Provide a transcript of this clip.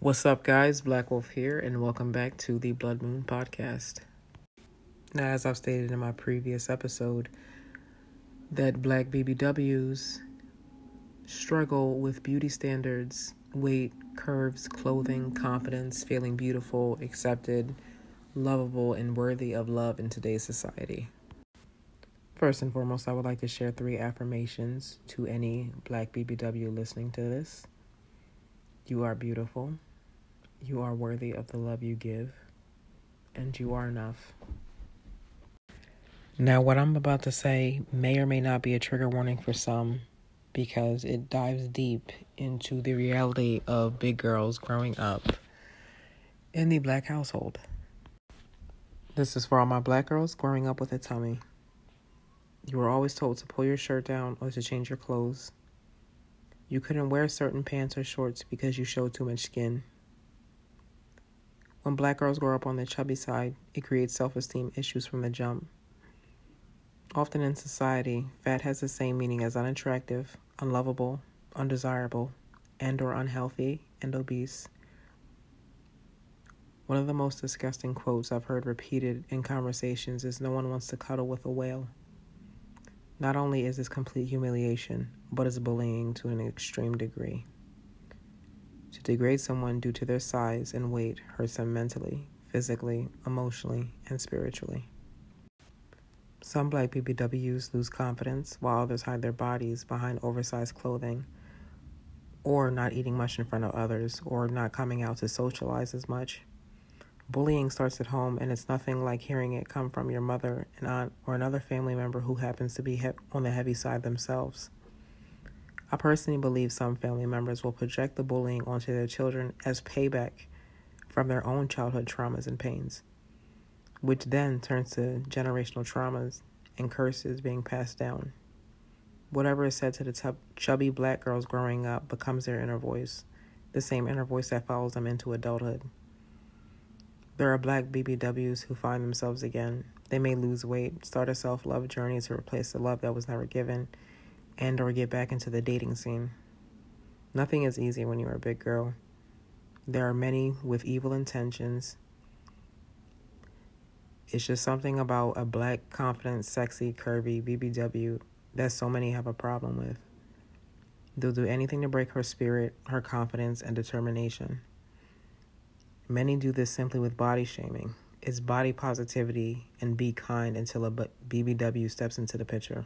What's up, guys? Black Wolf here, and welcome back to the Blood Moon Podcast. Now, as I've stated in my previous episode, that black BBWs struggle with beauty standards, weight, curves, clothing, confidence, feeling beautiful, accepted, lovable, and worthy of love in today's society. First and foremost, I would like to share three affirmations to any black BBW listening to this. You are beautiful. You are worthy of the love you give, and you are enough. Now, what I'm about to say may or may not be a trigger warning for some because it dives deep into the reality of big girls growing up in the black household. This is for all my black girls growing up with a tummy. You were always told to pull your shirt down or to change your clothes. You couldn't wear certain pants or shorts because you showed too much skin. When black girls grow up on the chubby side, it creates self esteem issues from the jump. Often in society, fat has the same meaning as unattractive, unlovable, undesirable, and or unhealthy and obese. One of the most disgusting quotes I've heard repeated in conversations is no one wants to cuddle with a whale. Not only is this complete humiliation, but it's bullying to an extreme degree. To degrade someone due to their size and weight hurts them mentally, physically, emotionally, and spiritually. Some black BBWs lose confidence while others hide their bodies behind oversized clothing, or not eating much in front of others, or not coming out to socialize as much. Bullying starts at home, and it's nothing like hearing it come from your mother, an aunt, or another family member who happens to be on the heavy side themselves. I personally believe some family members will project the bullying onto their children as payback from their own childhood traumas and pains, which then turns to generational traumas and curses being passed down. Whatever is said to the chubby black girls growing up becomes their inner voice, the same inner voice that follows them into adulthood. There are black BBWs who find themselves again. They may lose weight, start a self love journey to replace the love that was never given, and or get back into the dating scene. Nothing is easy when you're a big girl. There are many with evil intentions. It's just something about a black, confident, sexy, curvy BBW that so many have a problem with. They'll do anything to break her spirit, her confidence, and determination. Many do this simply with body shaming. It's body positivity and be kind until a BBW steps into the picture.